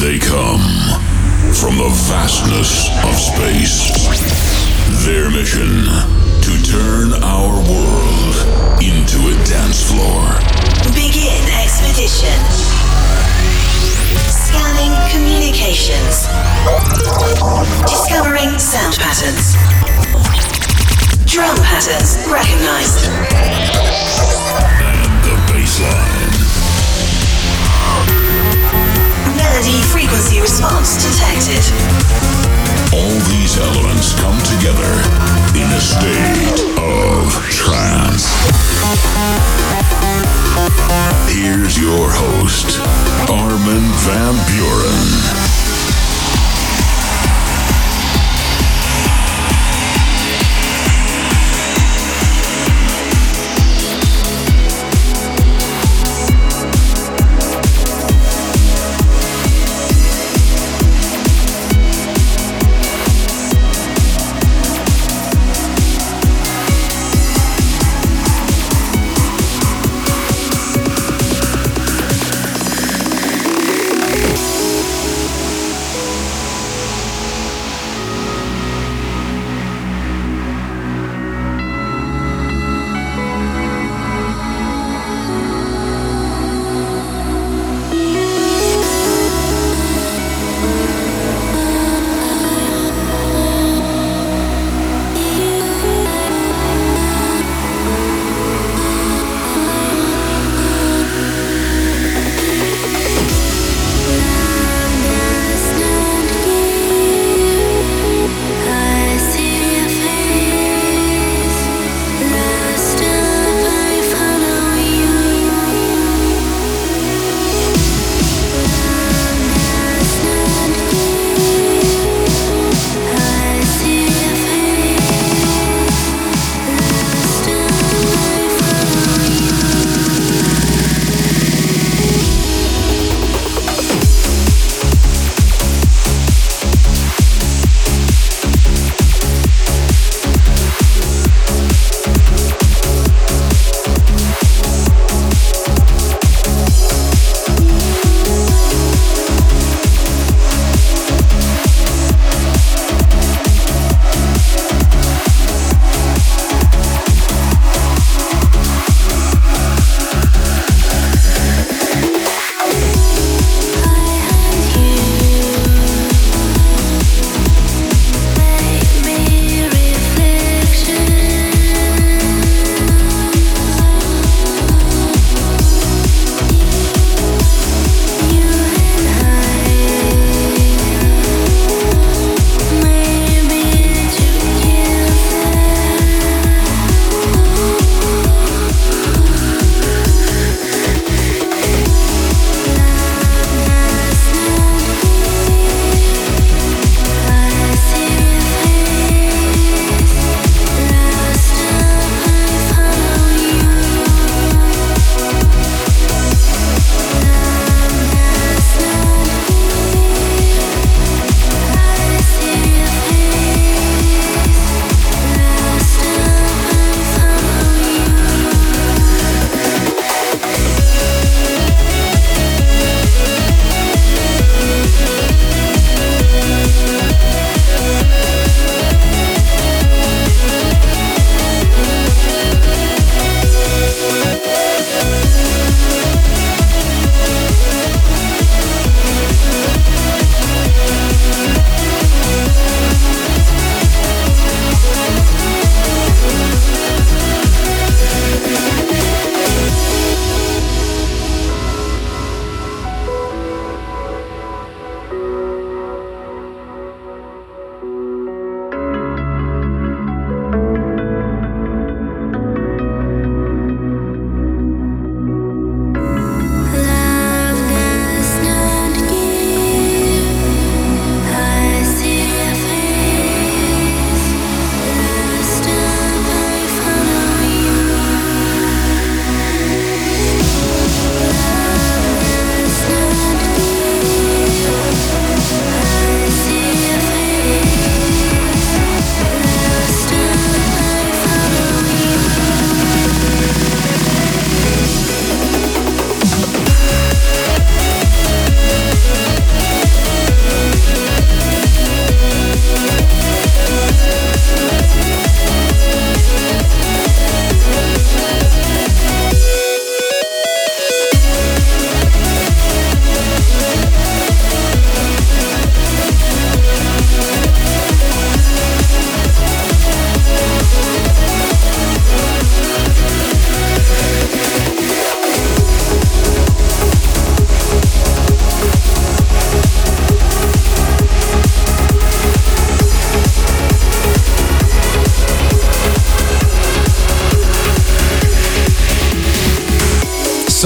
They come from the vastness of space. Their mission to turn our world into a dance floor. Begin expedition. Scanning communications. Discovering sound patterns. Drum patterns recognized. And the bassline. Melody frequency response detected. All these elements come together in a state of trance. Here's your host, Armin van Buuren.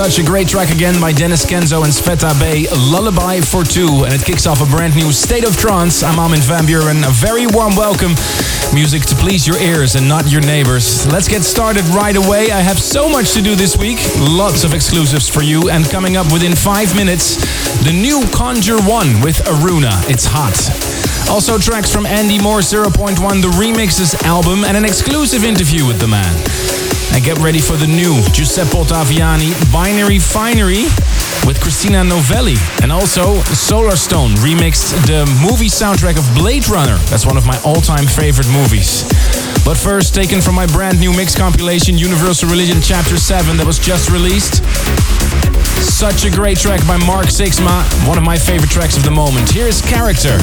Such a great track again by Denis Kenzo and Sveta Bay, Lullaby for Two. And it kicks off a brand new State of Trance. I'm Armin van Buuren. A very warm welcome. Music to please your ears and not your neighbors. Let's get started right away. I have so much to do this week. Lots of exclusives for you. And coming up within five minutes, the new Conjure One with Aruna. It's hot. Also tracks from Andy Moor 0.1, the remixes album, and an exclusive interview with the man. And get ready for the new Giuseppe Ottaviani Binary Finery with Christina Novelli. And also Solarstone remixed the movie soundtrack of Blade Runner. That's one of my all-time favorite movies. But first, taken from my brand new mix compilation Universal Religion Chapter 7 that was just released. Such a great track by Mark Sixma, one of my favorite tracks of the moment. Here's Character.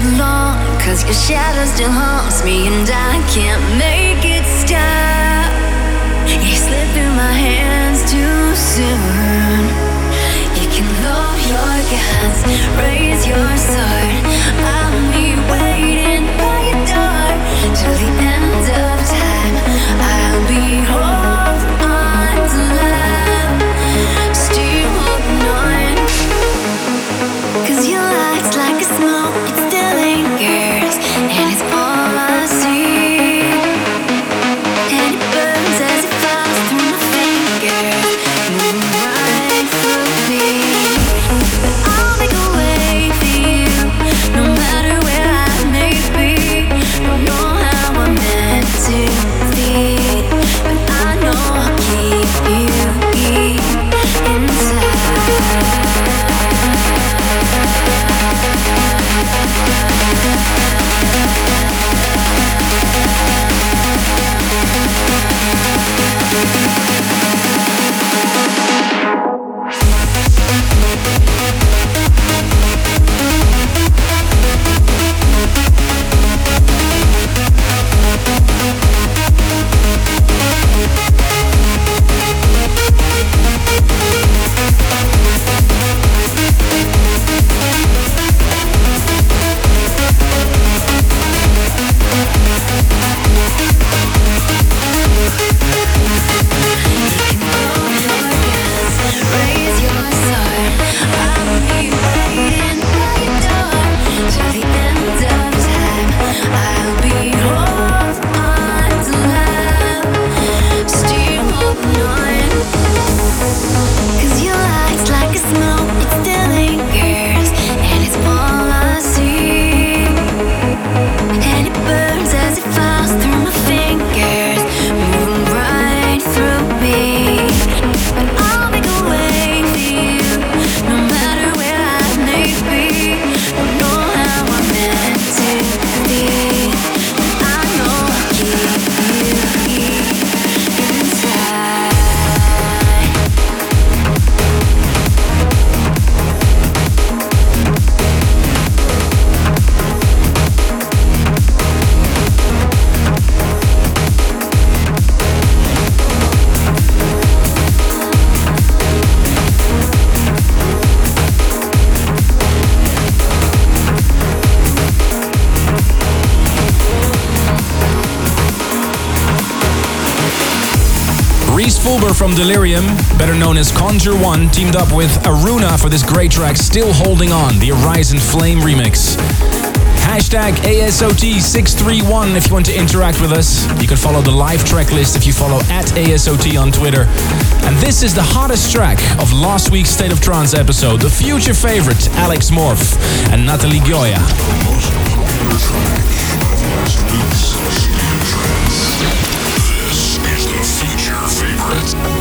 Belong. Cause your shadow still haunts me and I can't make it stop. You slip through my hands too soon. You can lower your guns, raise your sword. I'll be waiting by your door till the end of time. I'll be holding from Delirium, better known as Conjure One, teamed up with Aruna for this great track, Still Holding On, the Horizon Flame remix. Hashtag ASOT631 if you want to interact with us. You can follow the live track list if you follow at ASOT on Twitter. And this is the hottest track of last week's State of Trance episode, the future favorite, Alex Morph and Natalie Gioia. Favorite.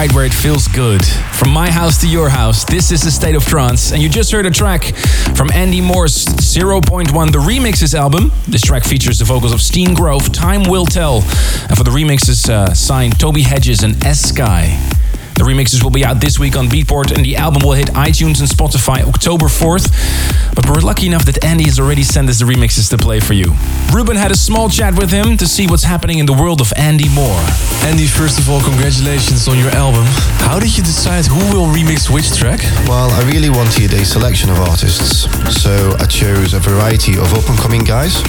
Right where it feels good. From my house to your house, this is the State of Trance. And you just heard a track from Andy Moor's 0.1 The Remixes album. This track features the vocals of Steen Grove, Time Will Tell. And for the remixes, uh, signed Toby Hedges and S Sky. The remixes will be out this week on Beatport and the album will hit iTunes and Spotify October 4th. But we're lucky enough that Andy has already sent us the remixes to play for you. Ruben had a small chat with him to see what's happening in the world of Andy Moor. Andy, first of all, congratulations on your album. How did you decide who will remix which track? Well, I really wanted a selection of artists, so I chose a variety of up and coming guys,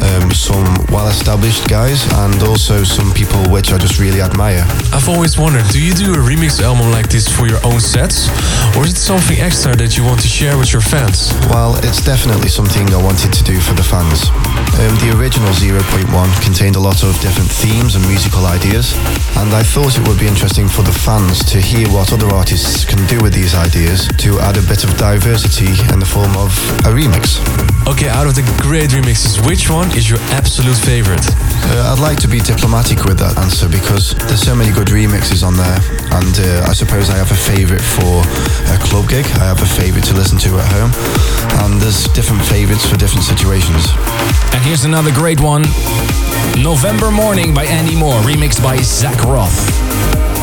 um, some well established guys, and also some people which I just really admire. I've always wondered do you do a remix remix album like this for your own sets? Or is it something extra that you want to share with your fans? Well, it's definitely something I wanted to do for the fans. Um, the original 0.1 contained a lot of different themes and musical ideas, and I thought it would be interesting for the fans to hear what other artists can do with these ideas to add a bit of diversity in the form of a remix. Okay, out of the great remixes, which one is your absolute favorite? Uh, I'd like to be diplomatic with that answer because there's so many good remixes on there, and uh, I suppose I have a favourite for a club gig. I have a favourite to listen to at home, and there's different favourites for different situations. And here's another great one November Morning by Andy Moor, remixed by Zach Roth.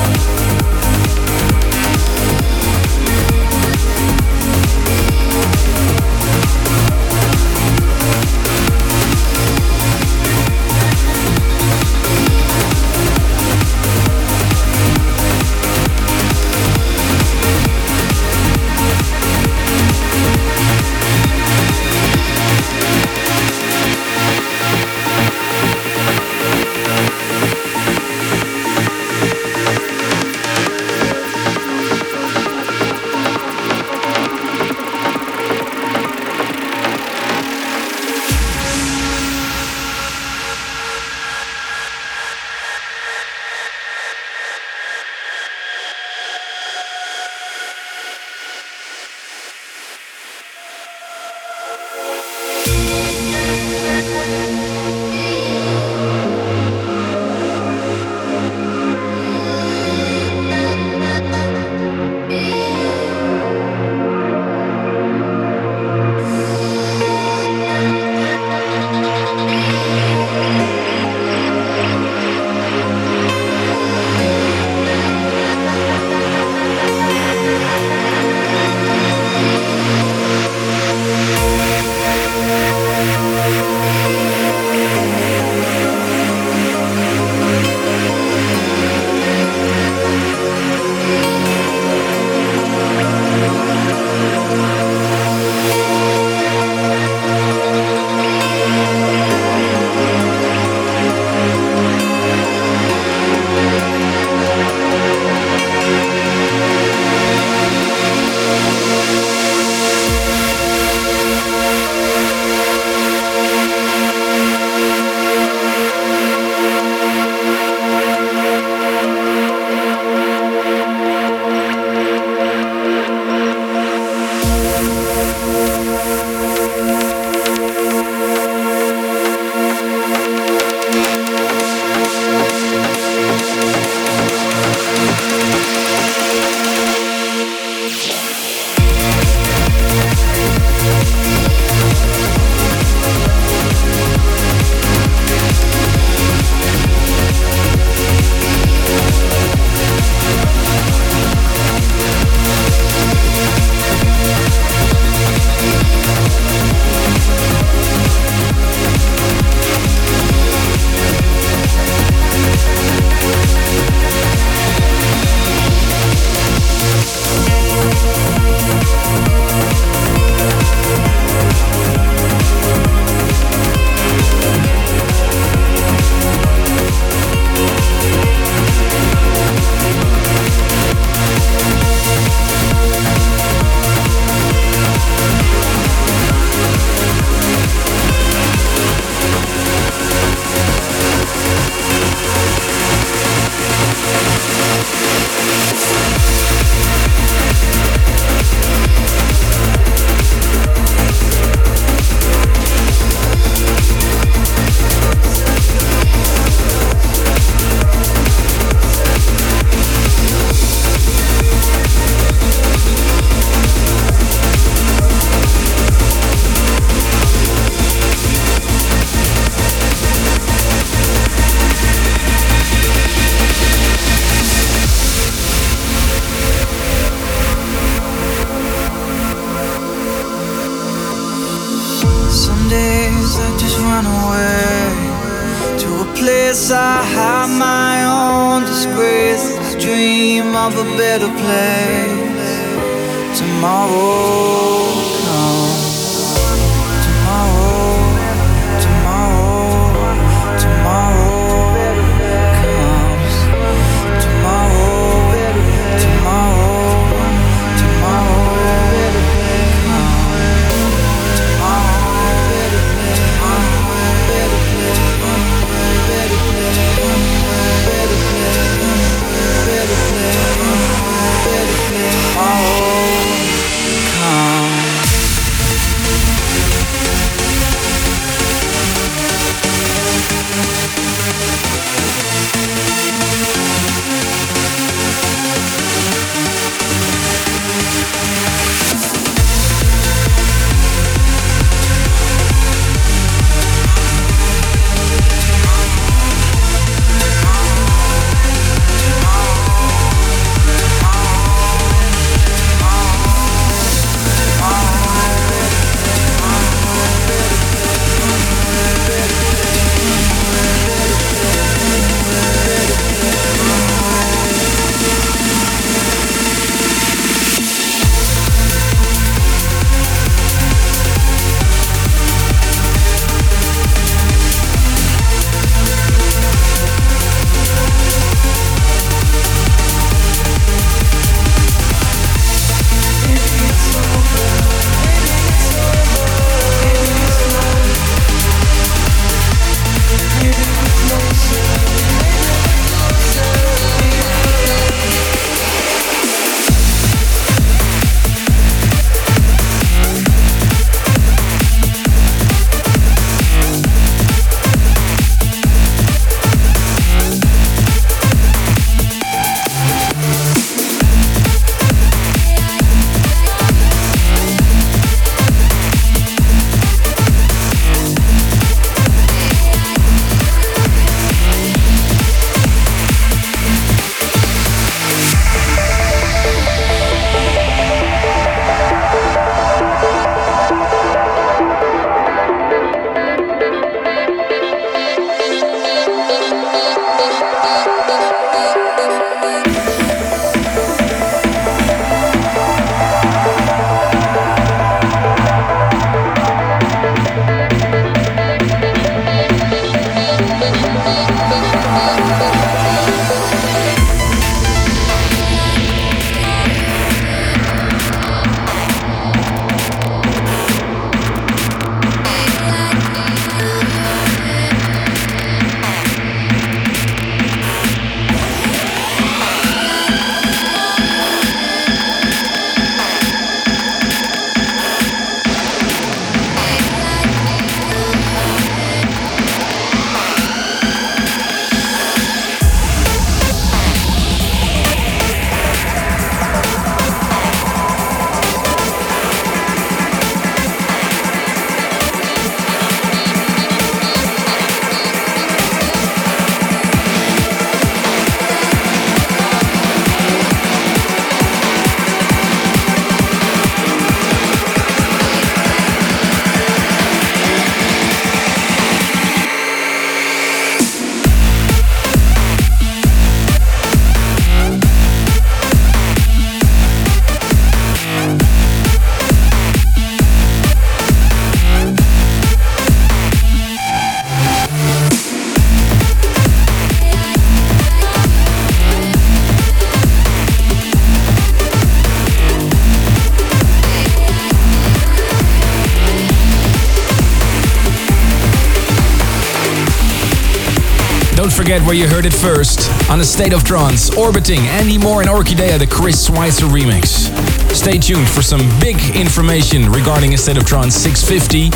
Forget where you heard it first. On a State of Trance, orbiting Andy Moor and Orchidea, the Chris Schweitzer remix. Stay tuned for some big information regarding a State of Trance 650.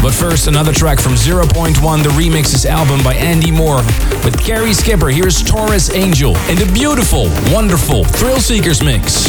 But first, another track from 0.1, the remixes album by Andy Moor. With Carrie Skipper, here's Taurus Angel in the beautiful, wonderful Thrill Seekers mix.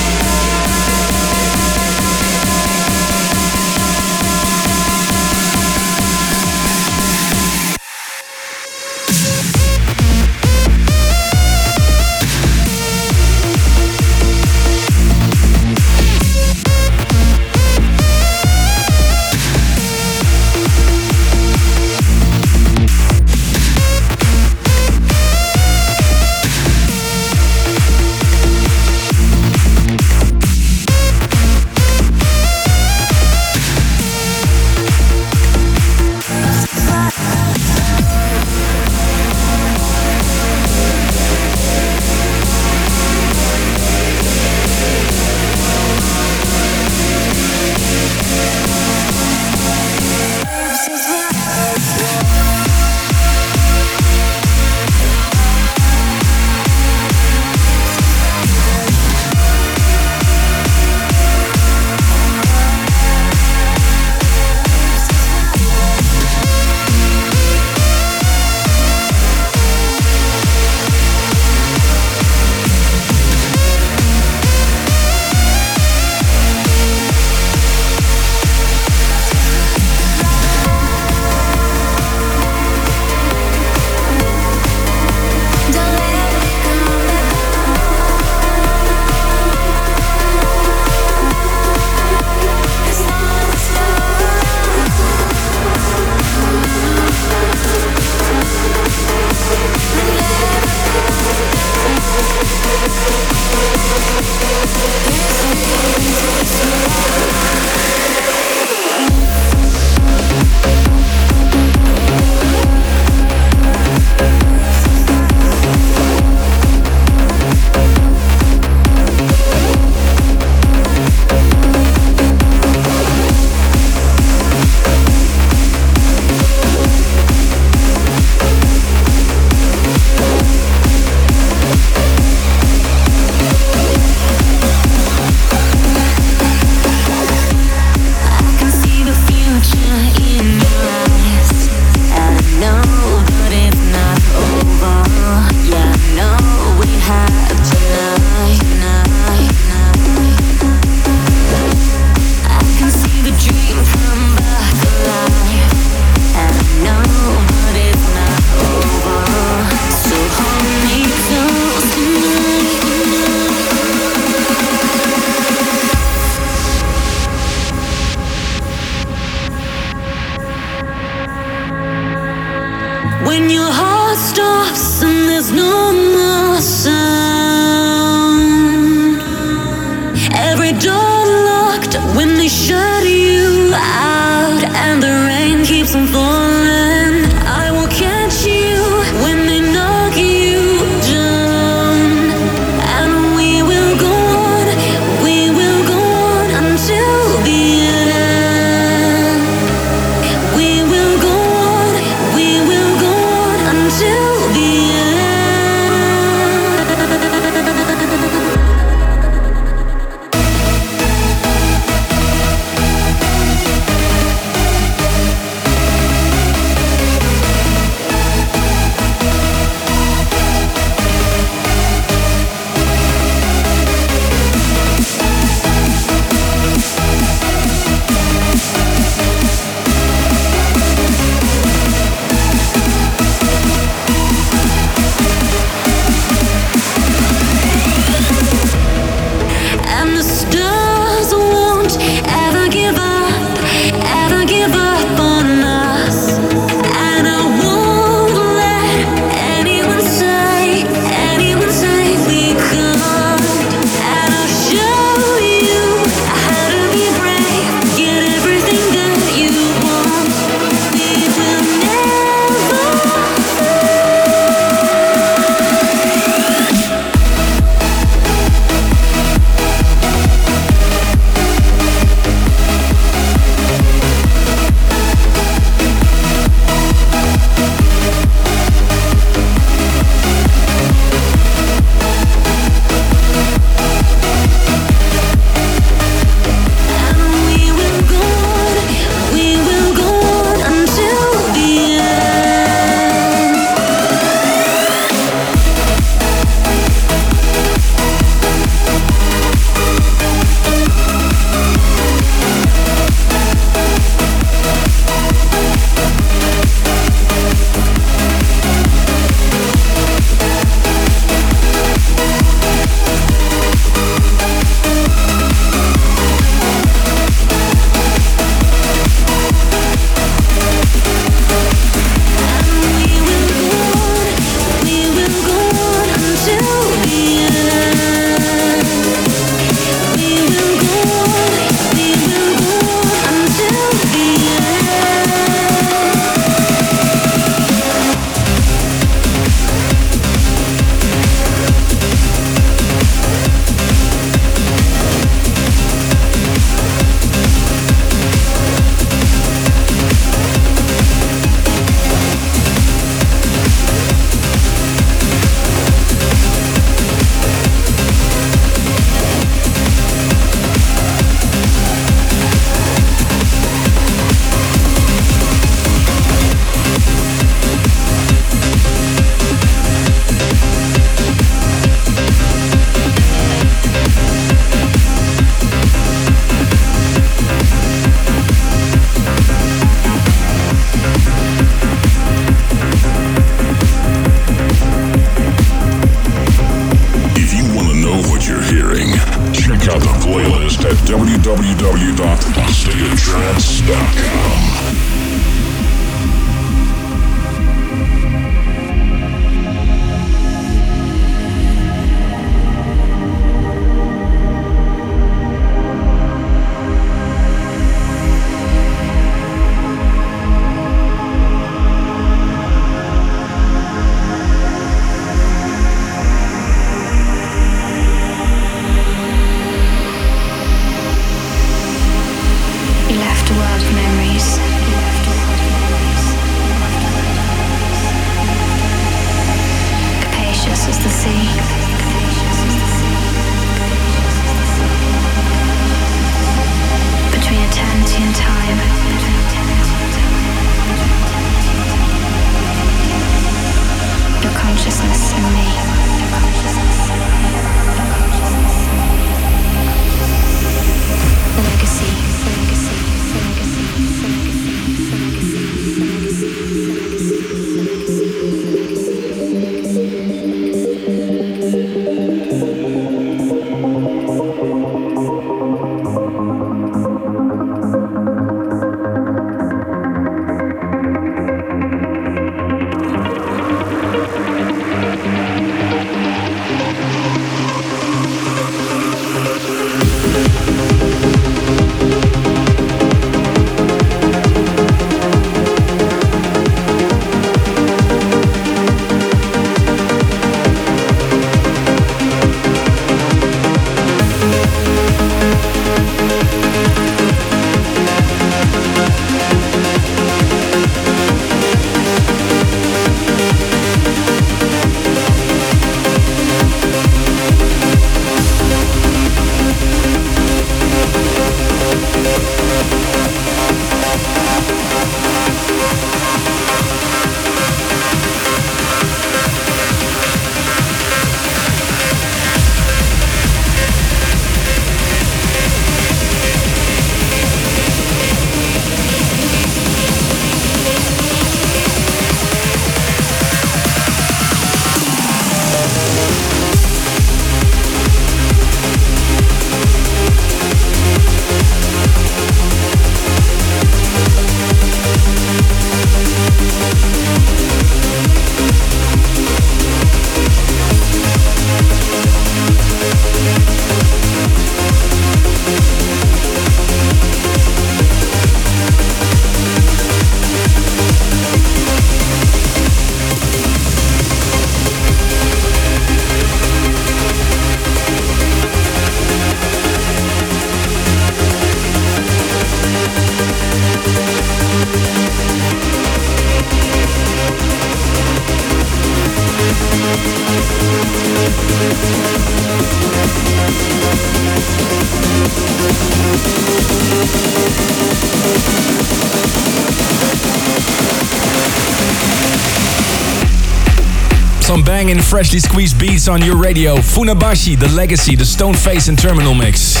Banging, freshly squeezed beats on your radio. Funabashi, The Legacy, The Stoneface and Terminal Mix.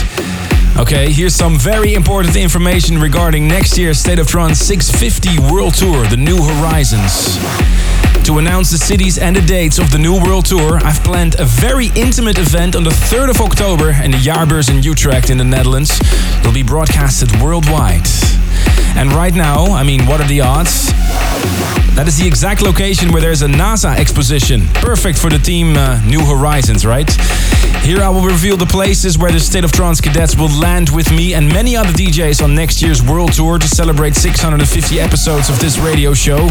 Okay, here's some very important information regarding next year's State of Trance 650 World Tour, The New Horizons. To announce the cities and the dates of the New World Tour, I've planned a very intimate event on the 3rd of October in the Jaarbeurs in Utrecht in the Netherlands. It'll be broadcasted worldwide. And right now, I mean, what are the odds? That is the exact location where there's a NASA exposition. Perfect for the team uh, New Horizons, right? Here I will reveal the places where the State of Trance cadets will land with me and many other DJs on next year's World Tour to celebrate 650 episodes of this radio show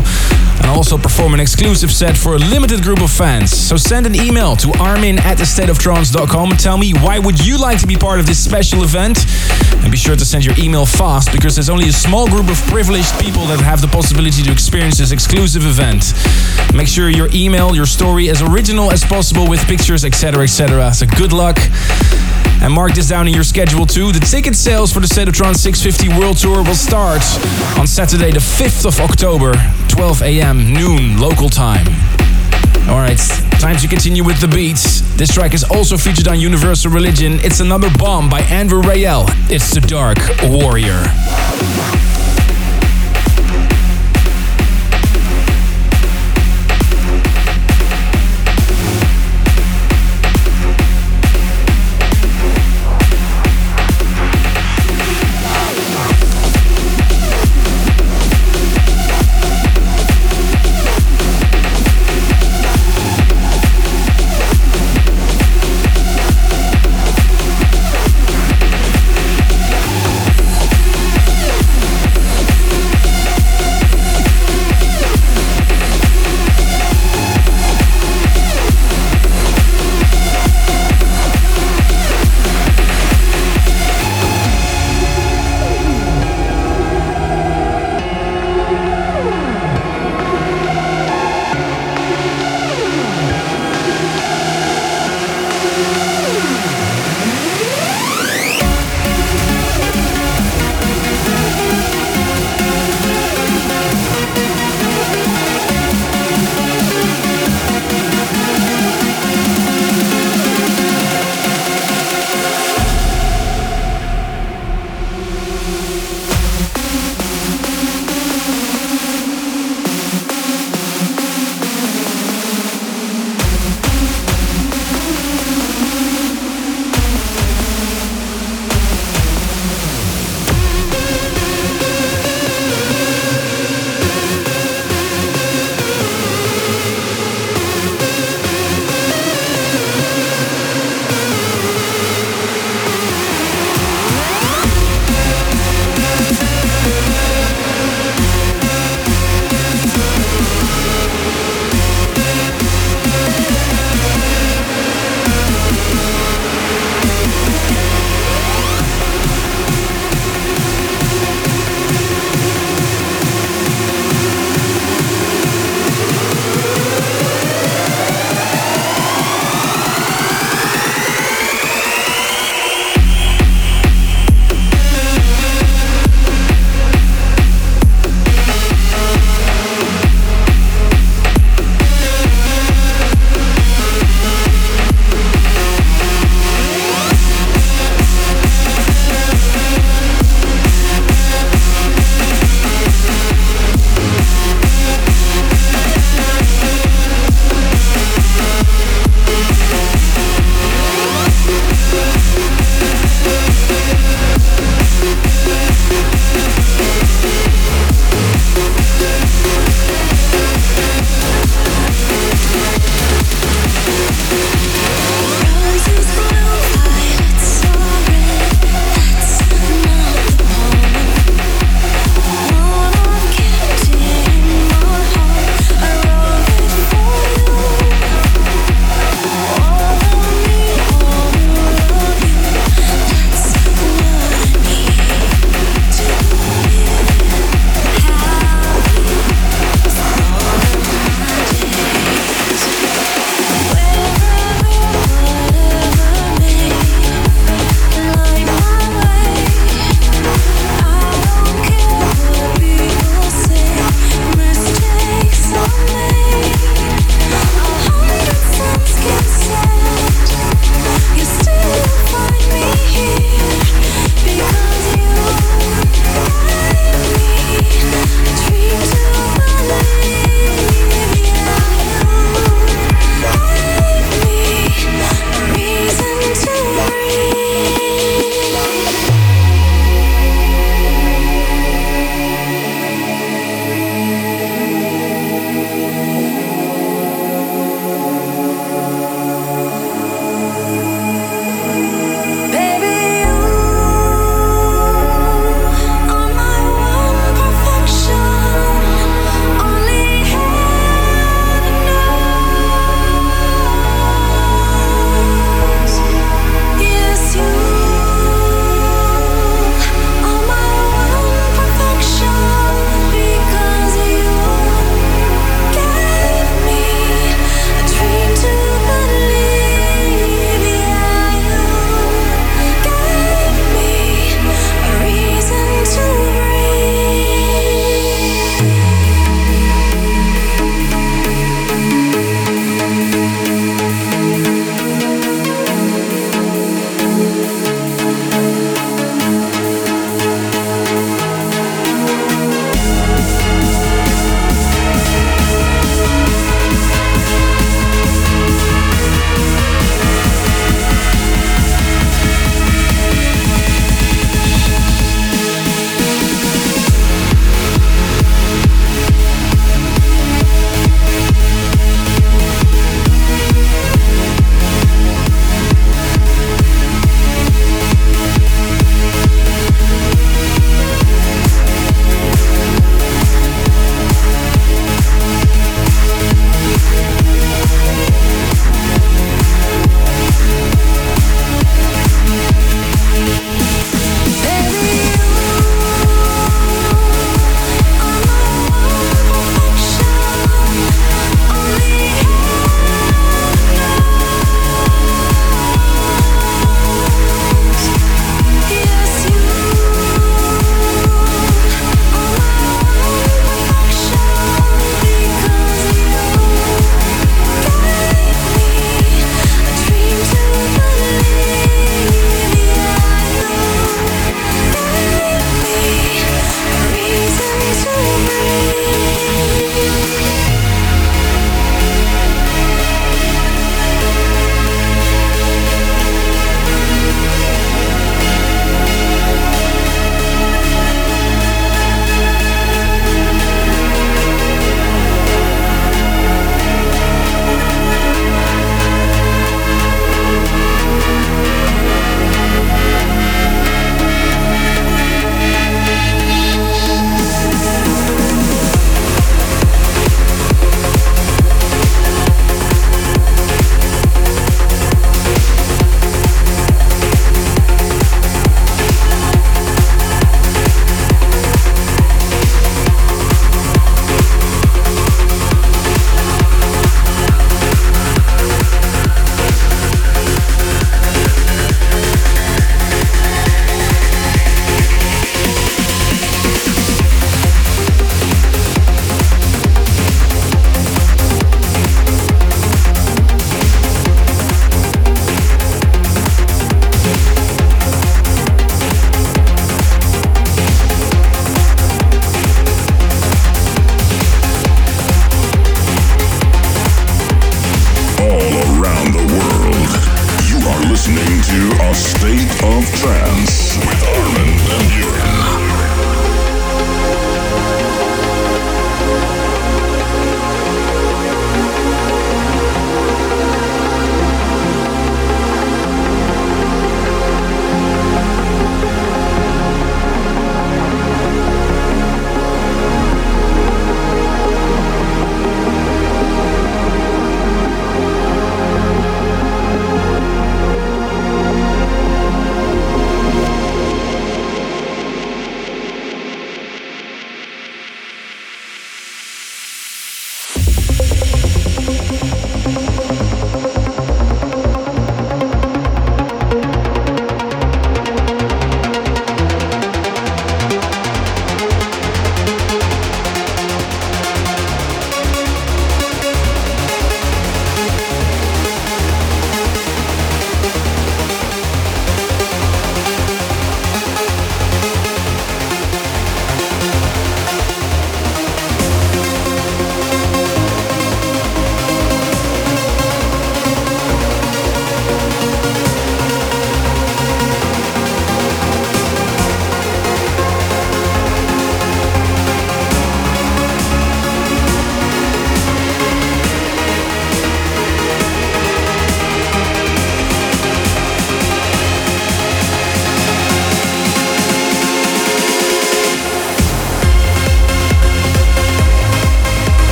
and also perform an exclusive set for a limited group of fans. So send an email to armin at thestateoftrance.com and tell me why would you like to be part of this special event. And be sure to send your email fast because there's only a small group of privileged people that have the possibility to experience this exclusive event. Make sure your email, your story as original as possible with pictures, etc., etc. So good luck. And mark this down in your schedule too. The ticket sales for the Trance 650 World Tour will start on Saturday, the 5th of October, 12 a.m. noon local time. Alright, time to continue with the beats. This track is also featured on Universal Religion. It's another bomb by Andrew Rayel. It's The Dark Warrior.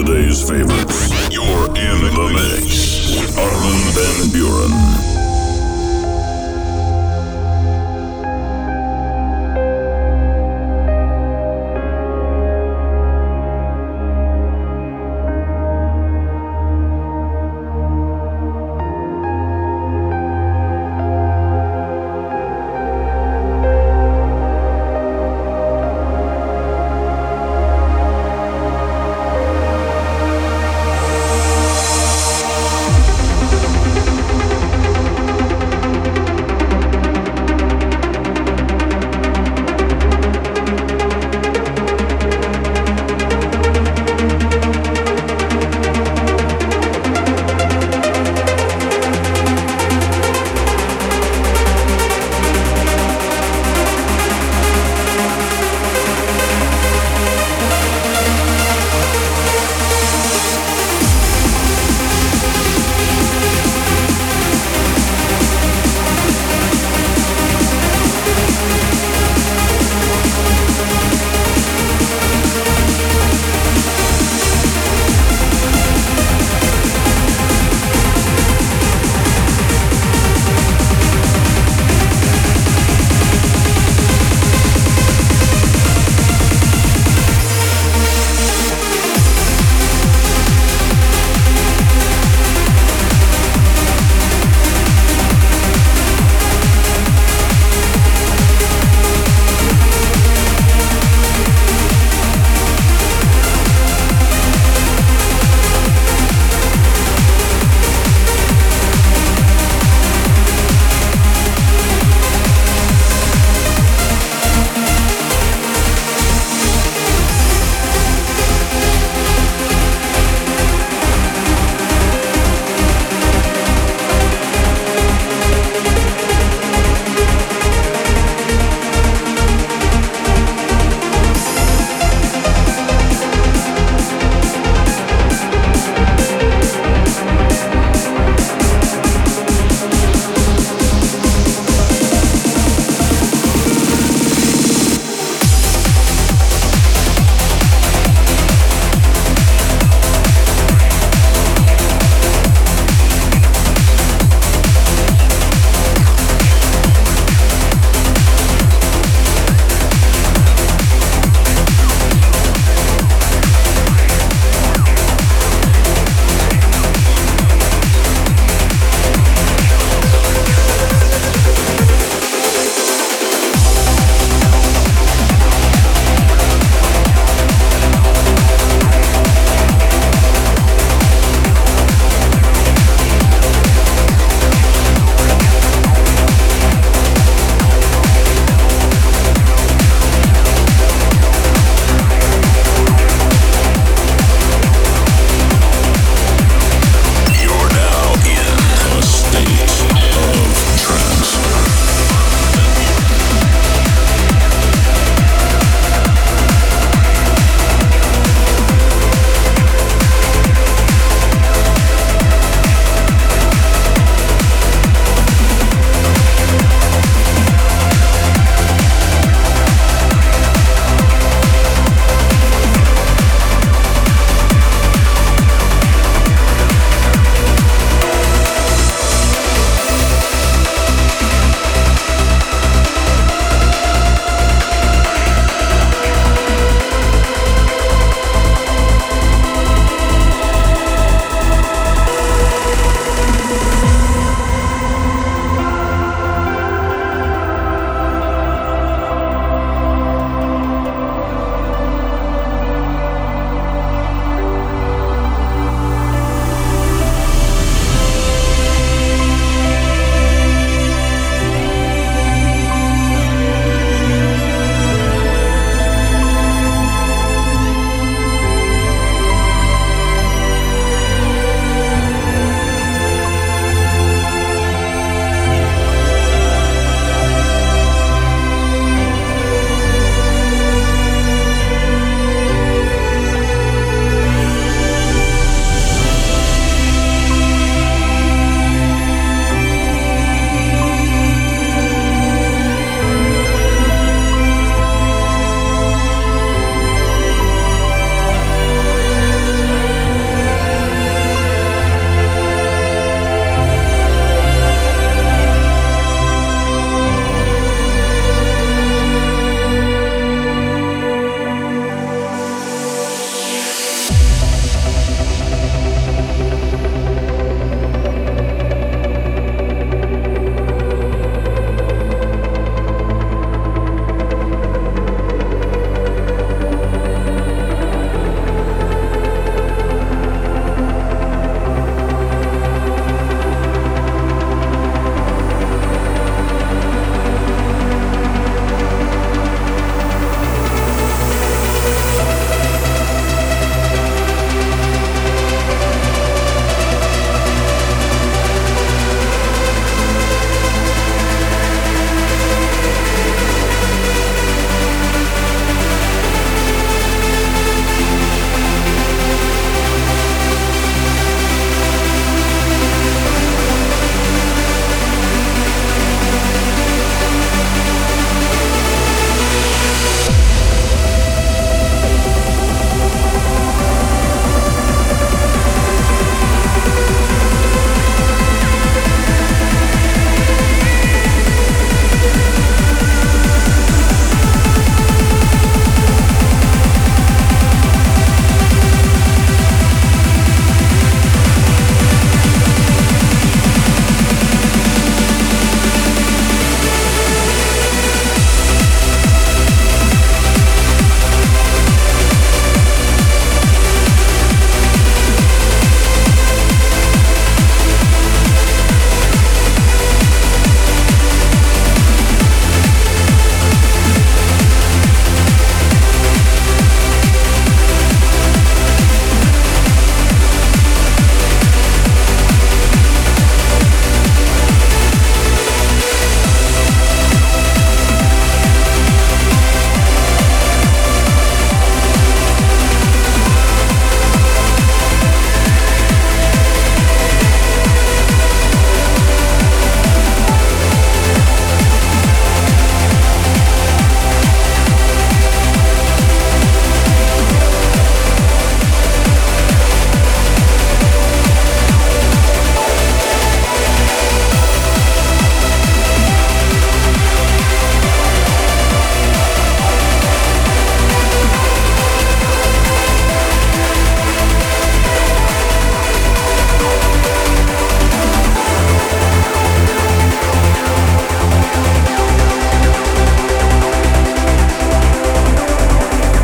Dance favorites. You're in the mix with Armin van Buuren.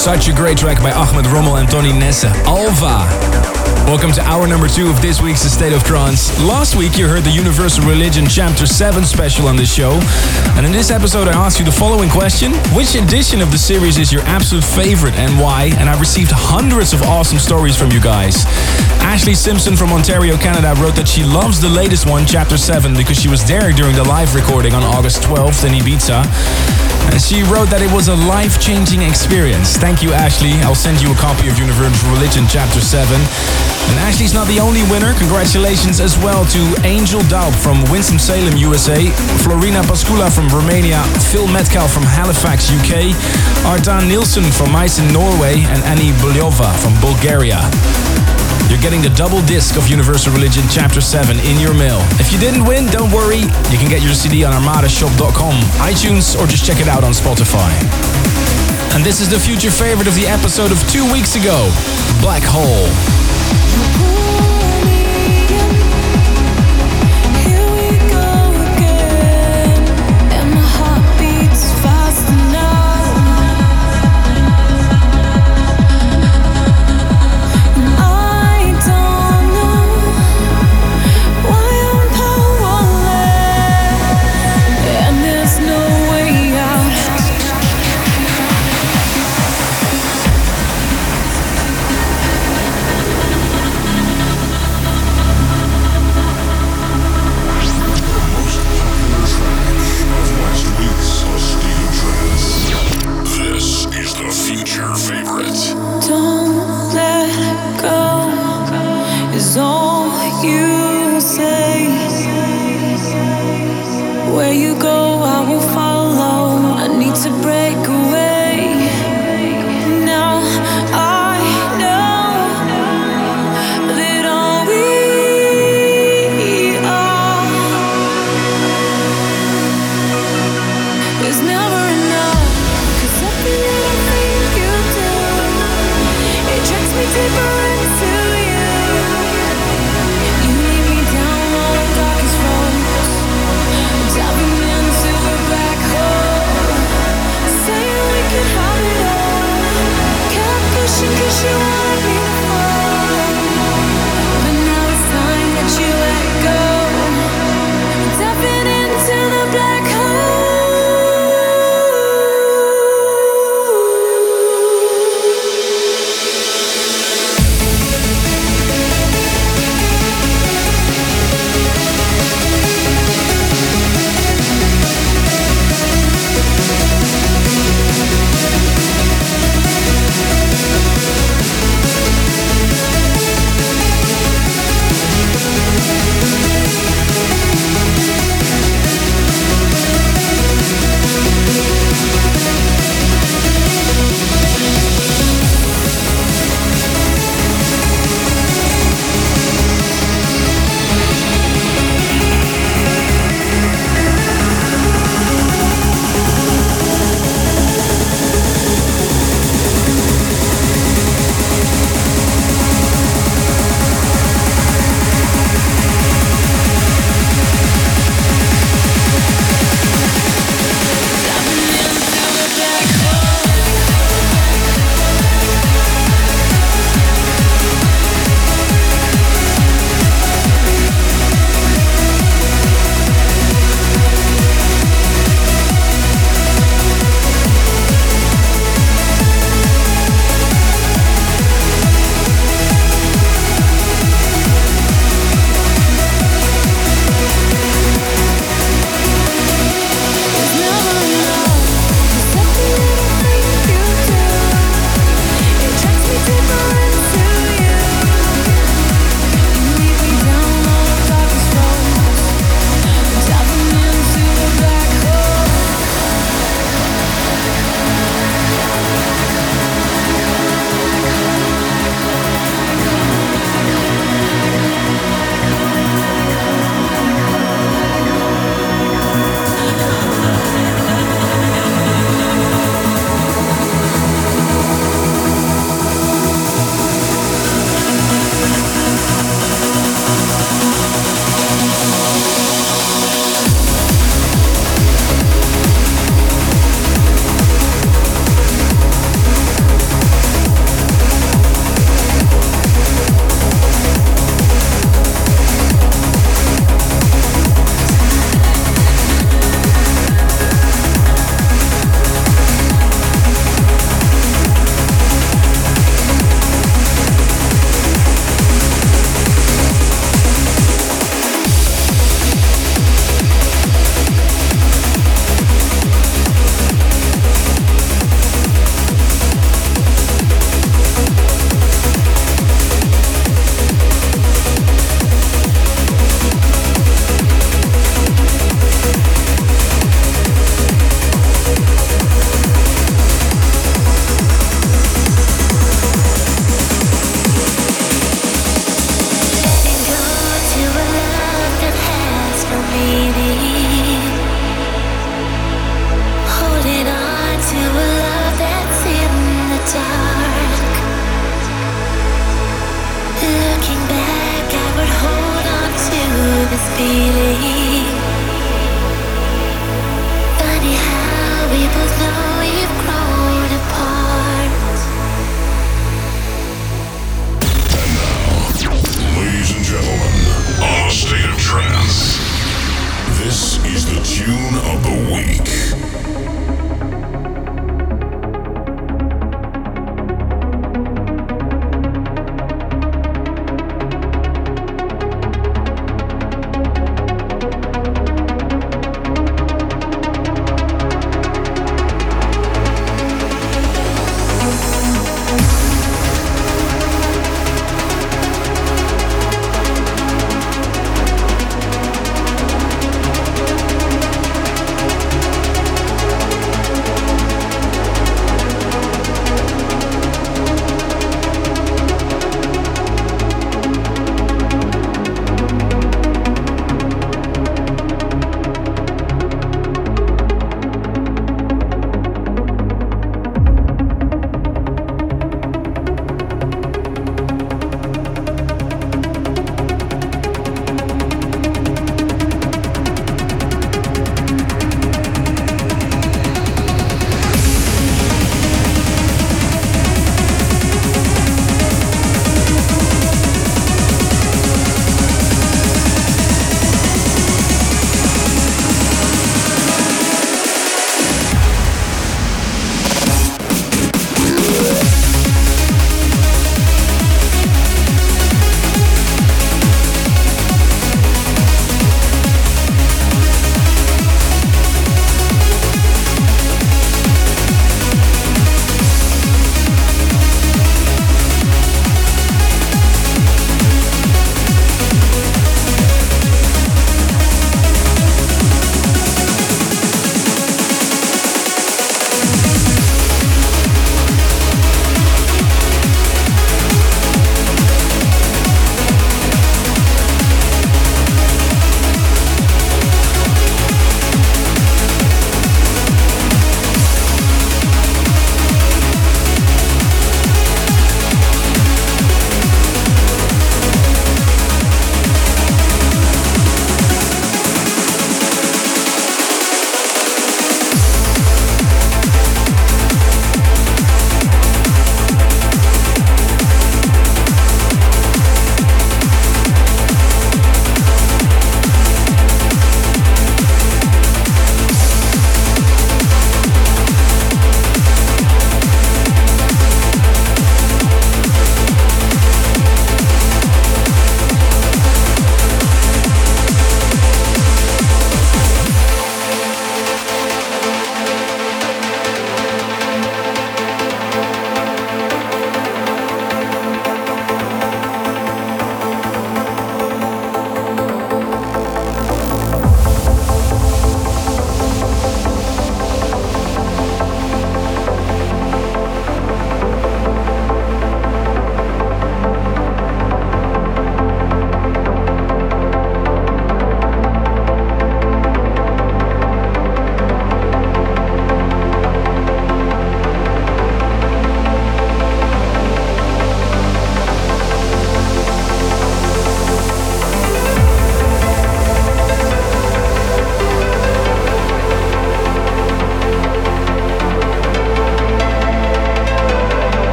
Such a great track by Ahmed Romel and Tony Nesse. Alva. Welcome to hour number two of this week's State of Trance. Last week you heard the Universal Religion Chapter 7 special on this show. And in this episode I asked you the following question. Which edition of the series is your absolute favorite and why? And I received hundreds of awesome stories from you guys. Ashley Simpson from Ontario, Canada wrote that she loves the latest one, Chapter 7, because she was there during the live recording on August 12th in Ibiza. And she wrote that it was a life changing experience. Thank you, Ashley. I'll send you a copy of Universal Religion Chapter 7. And Ashley's not the only winner. Congratulations as well to Angel Daub from Winston-Salem, USA, Florina Pascula from Romania, Phil Metcalf from Halifax, UK, Artan Nielsen from Meissen, Norway, and Annie Bulyova from Bulgaria. You're getting the double disc of Universal Religion Chapter 7 in your mail. If you didn't win, don't worry. You can get your CD on armadashop.com, iTunes, or just check it out on Spotify. And this is the future favorite of the episode of two weeks ago Black Hole. You pull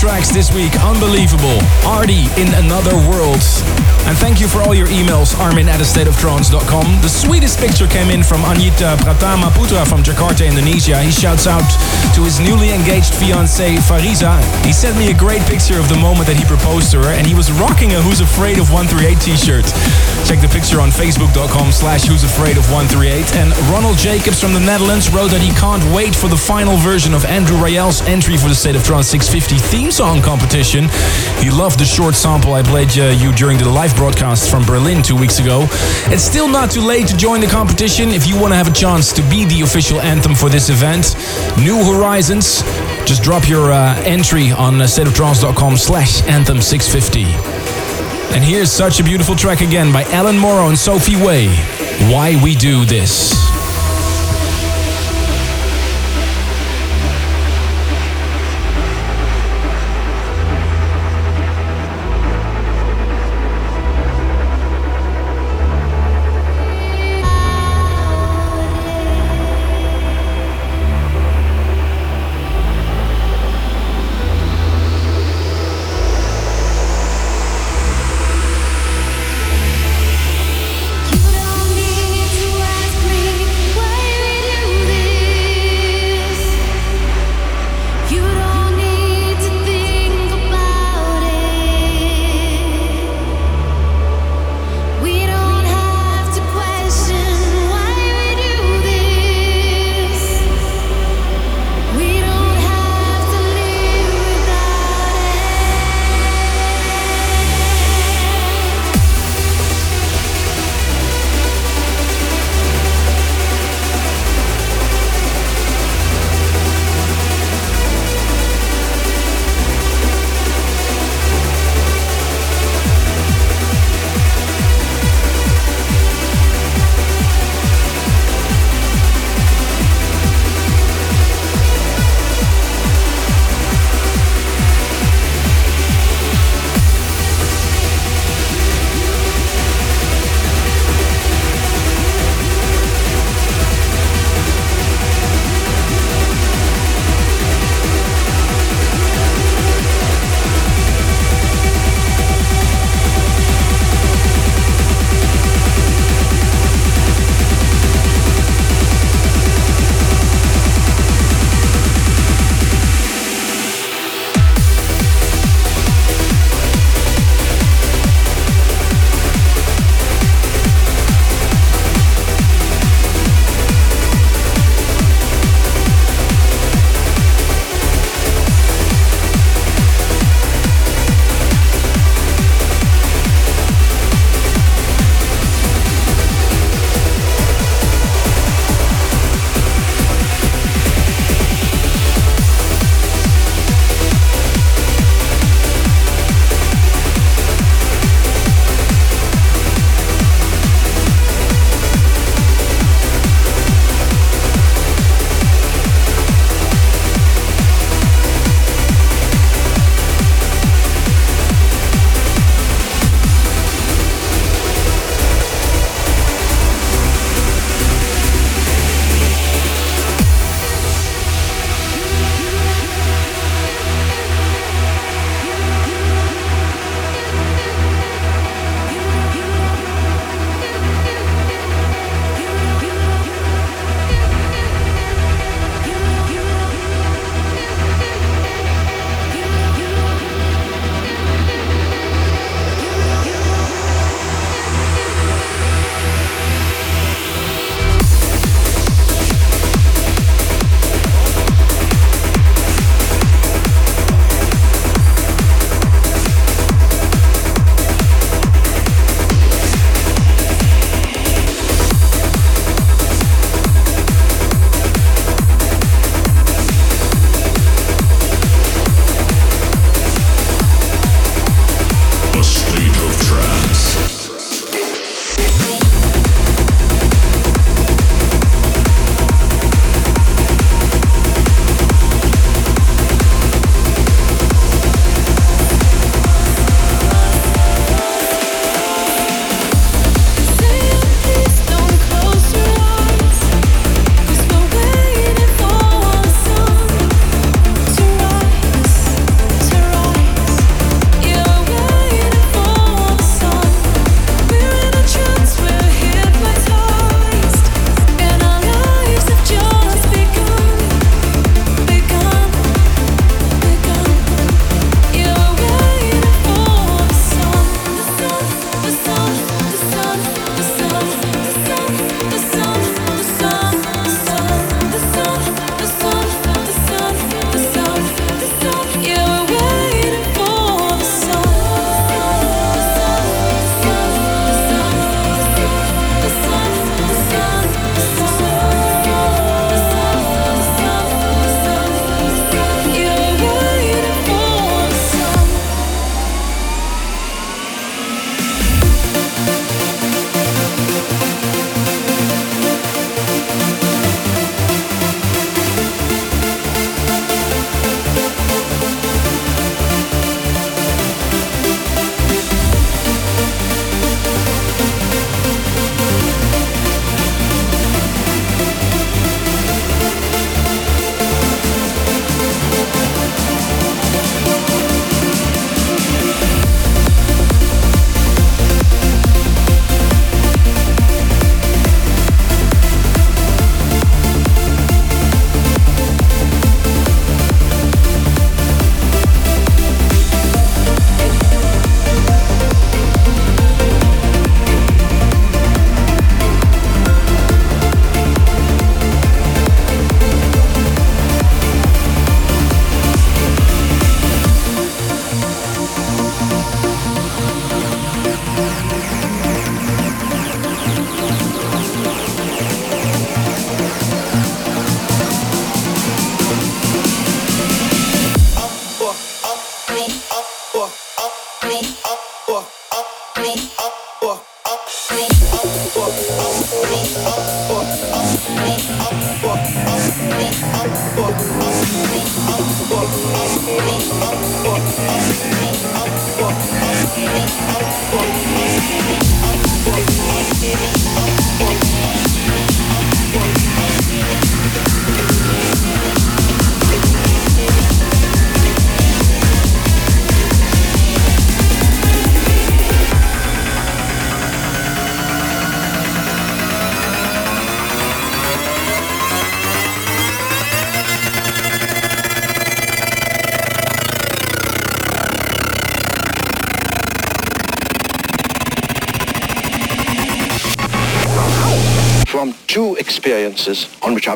tracks this week. Unbelievable. Arty in Another World. And thank you for all your emails, armin at stateoftrance.com. The sweetest picture came in from Anita Pratama Putra from Jakarta, Indonesia. He shouts out to his newly engaged fiancée, Fariza. He sent me a great picture of the moment that he proposed to her, and he was rocking a Who's Afraid of 138 t-shirt. Check the picture on facebook.com slash Who's Afraid of 138. And Ronald Jacobs from the Netherlands wrote that he can't wait for the final version of Andrew Rayel's entry for the State of Trance 650 theme song competition. He loved the short sample I played uh, you during the live broadcast from Berlin two weeks ago. It's still not too late to join the competition if you want to have a chance to be the official anthem for this event. New Horizons. Just drop your uh, entry on uh, stateoftrance.com slash anthem 650. And here's such a beautiful track again by Alan Morrow and Sophie Way. Why We Do This.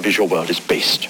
visual world is based.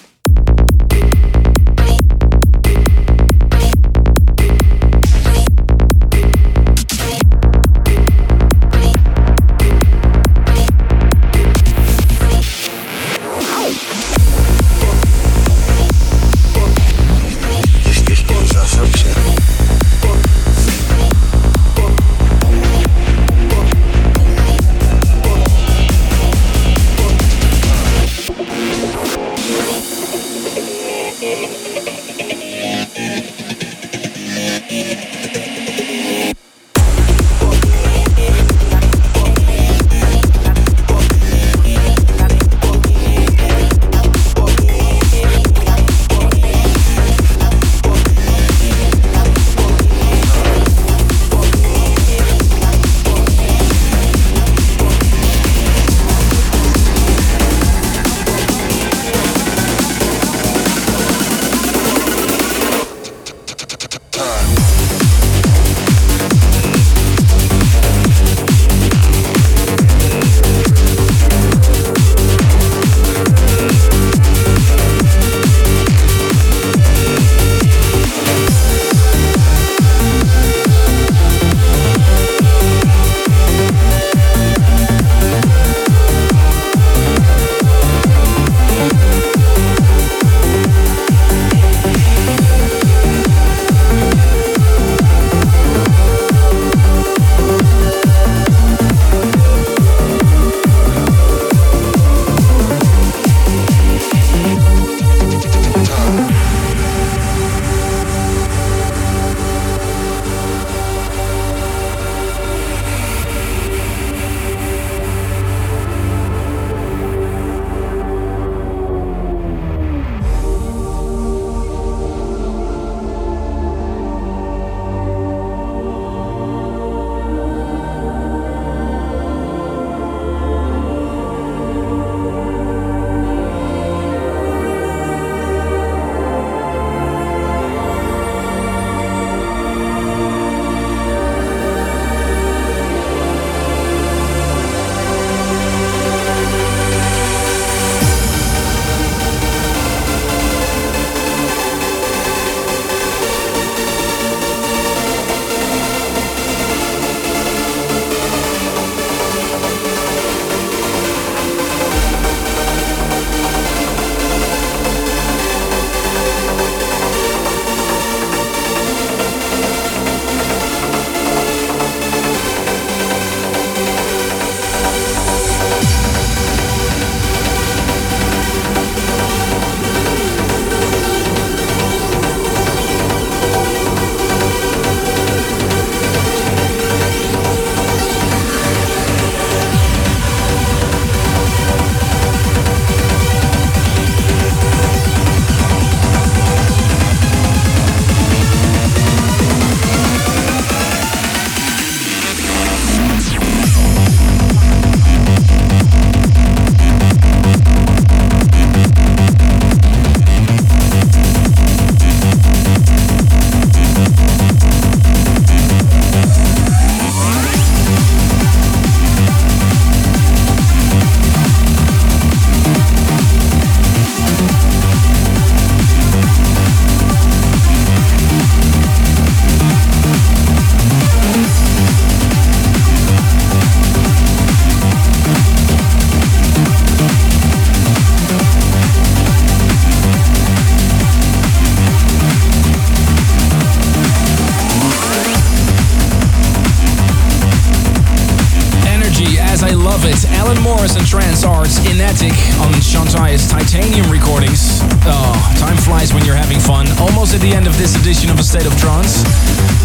Titanium recordings. Oh, time flies when you're having fun. Almost at the end of this edition of A State of Trance.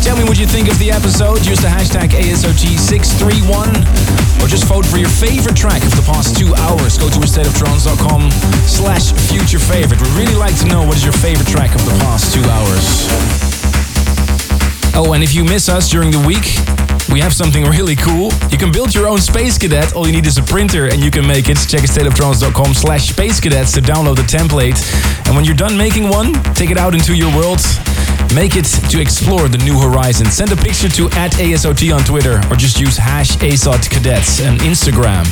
Tell me what you think of the episode. Use the hashtag ASOT631 or just vote for your favorite track of the past two hours. Go to astateoftrance.com slash future favorite. We'd really like to know what is your favorite track of the past two hours. Oh, and if you miss us during the week, we have something really cool. You can build your own Space Cadet. All you need is a printer and you can make it. Check stateoftrance.com slash Space Cadets to download the template. And when you're done making one, take it out into your world. Make it to explore the new horizon. Send a picture to at ASOT on Twitter or just use hash ASOT Cadets on Instagram.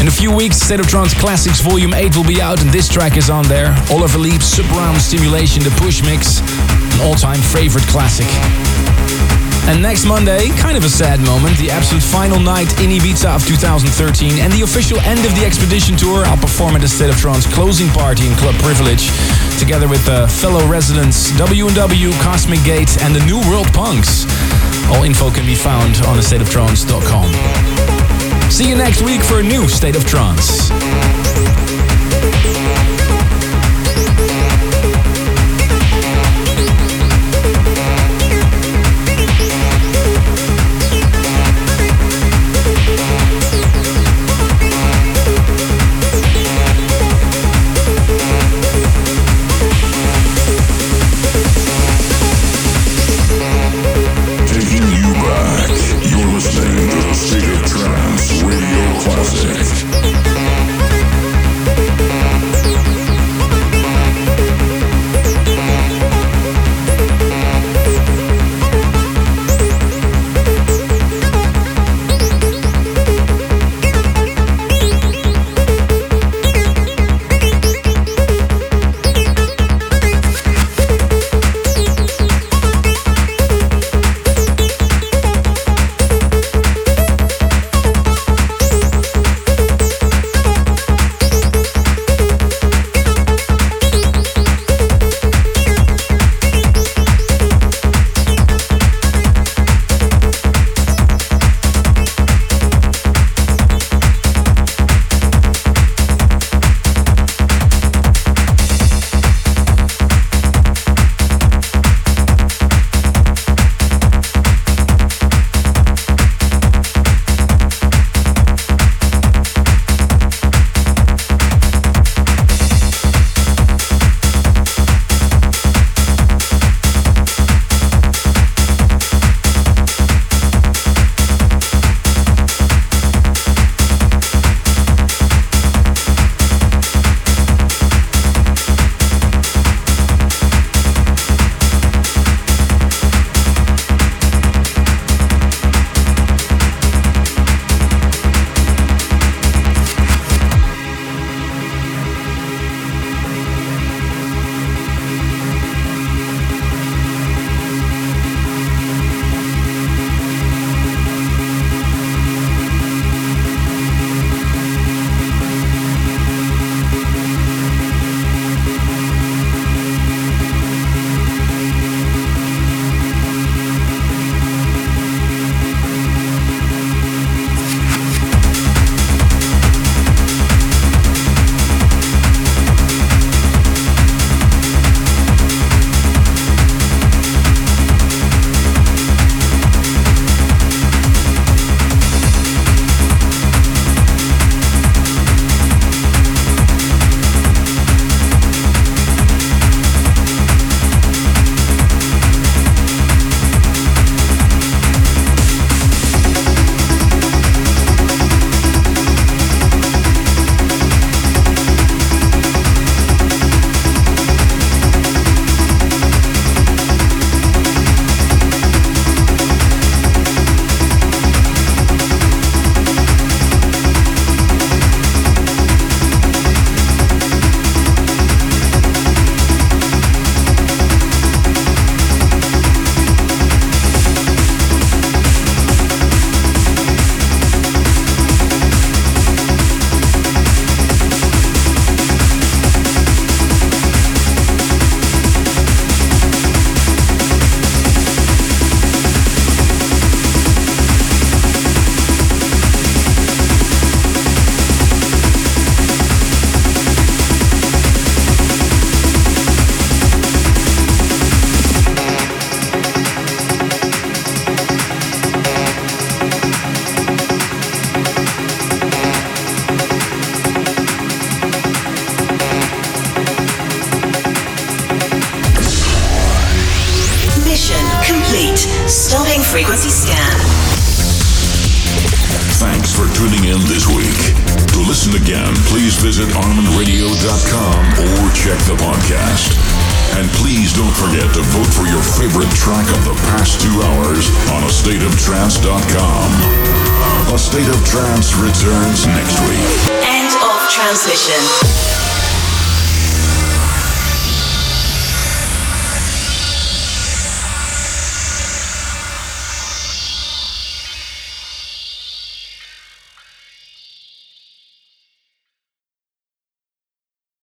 In a few weeks, State of Trance Classics Volume 8 will be out, and this track is on there. Oliver Lieb's round Stimulation, the Push Mix, an all time favorite classic. And next Monday, kind of a sad moment, the absolute final night in Ibiza of 2013 and the official end of the expedition tour. I'll perform at the State of Trance closing party in Club Privilege, together with uh, fellow residents W&W, Cosmic Gate, and the New World Punx. All info can be found on thestateoftrance.com. See you next week for a new State of Trance.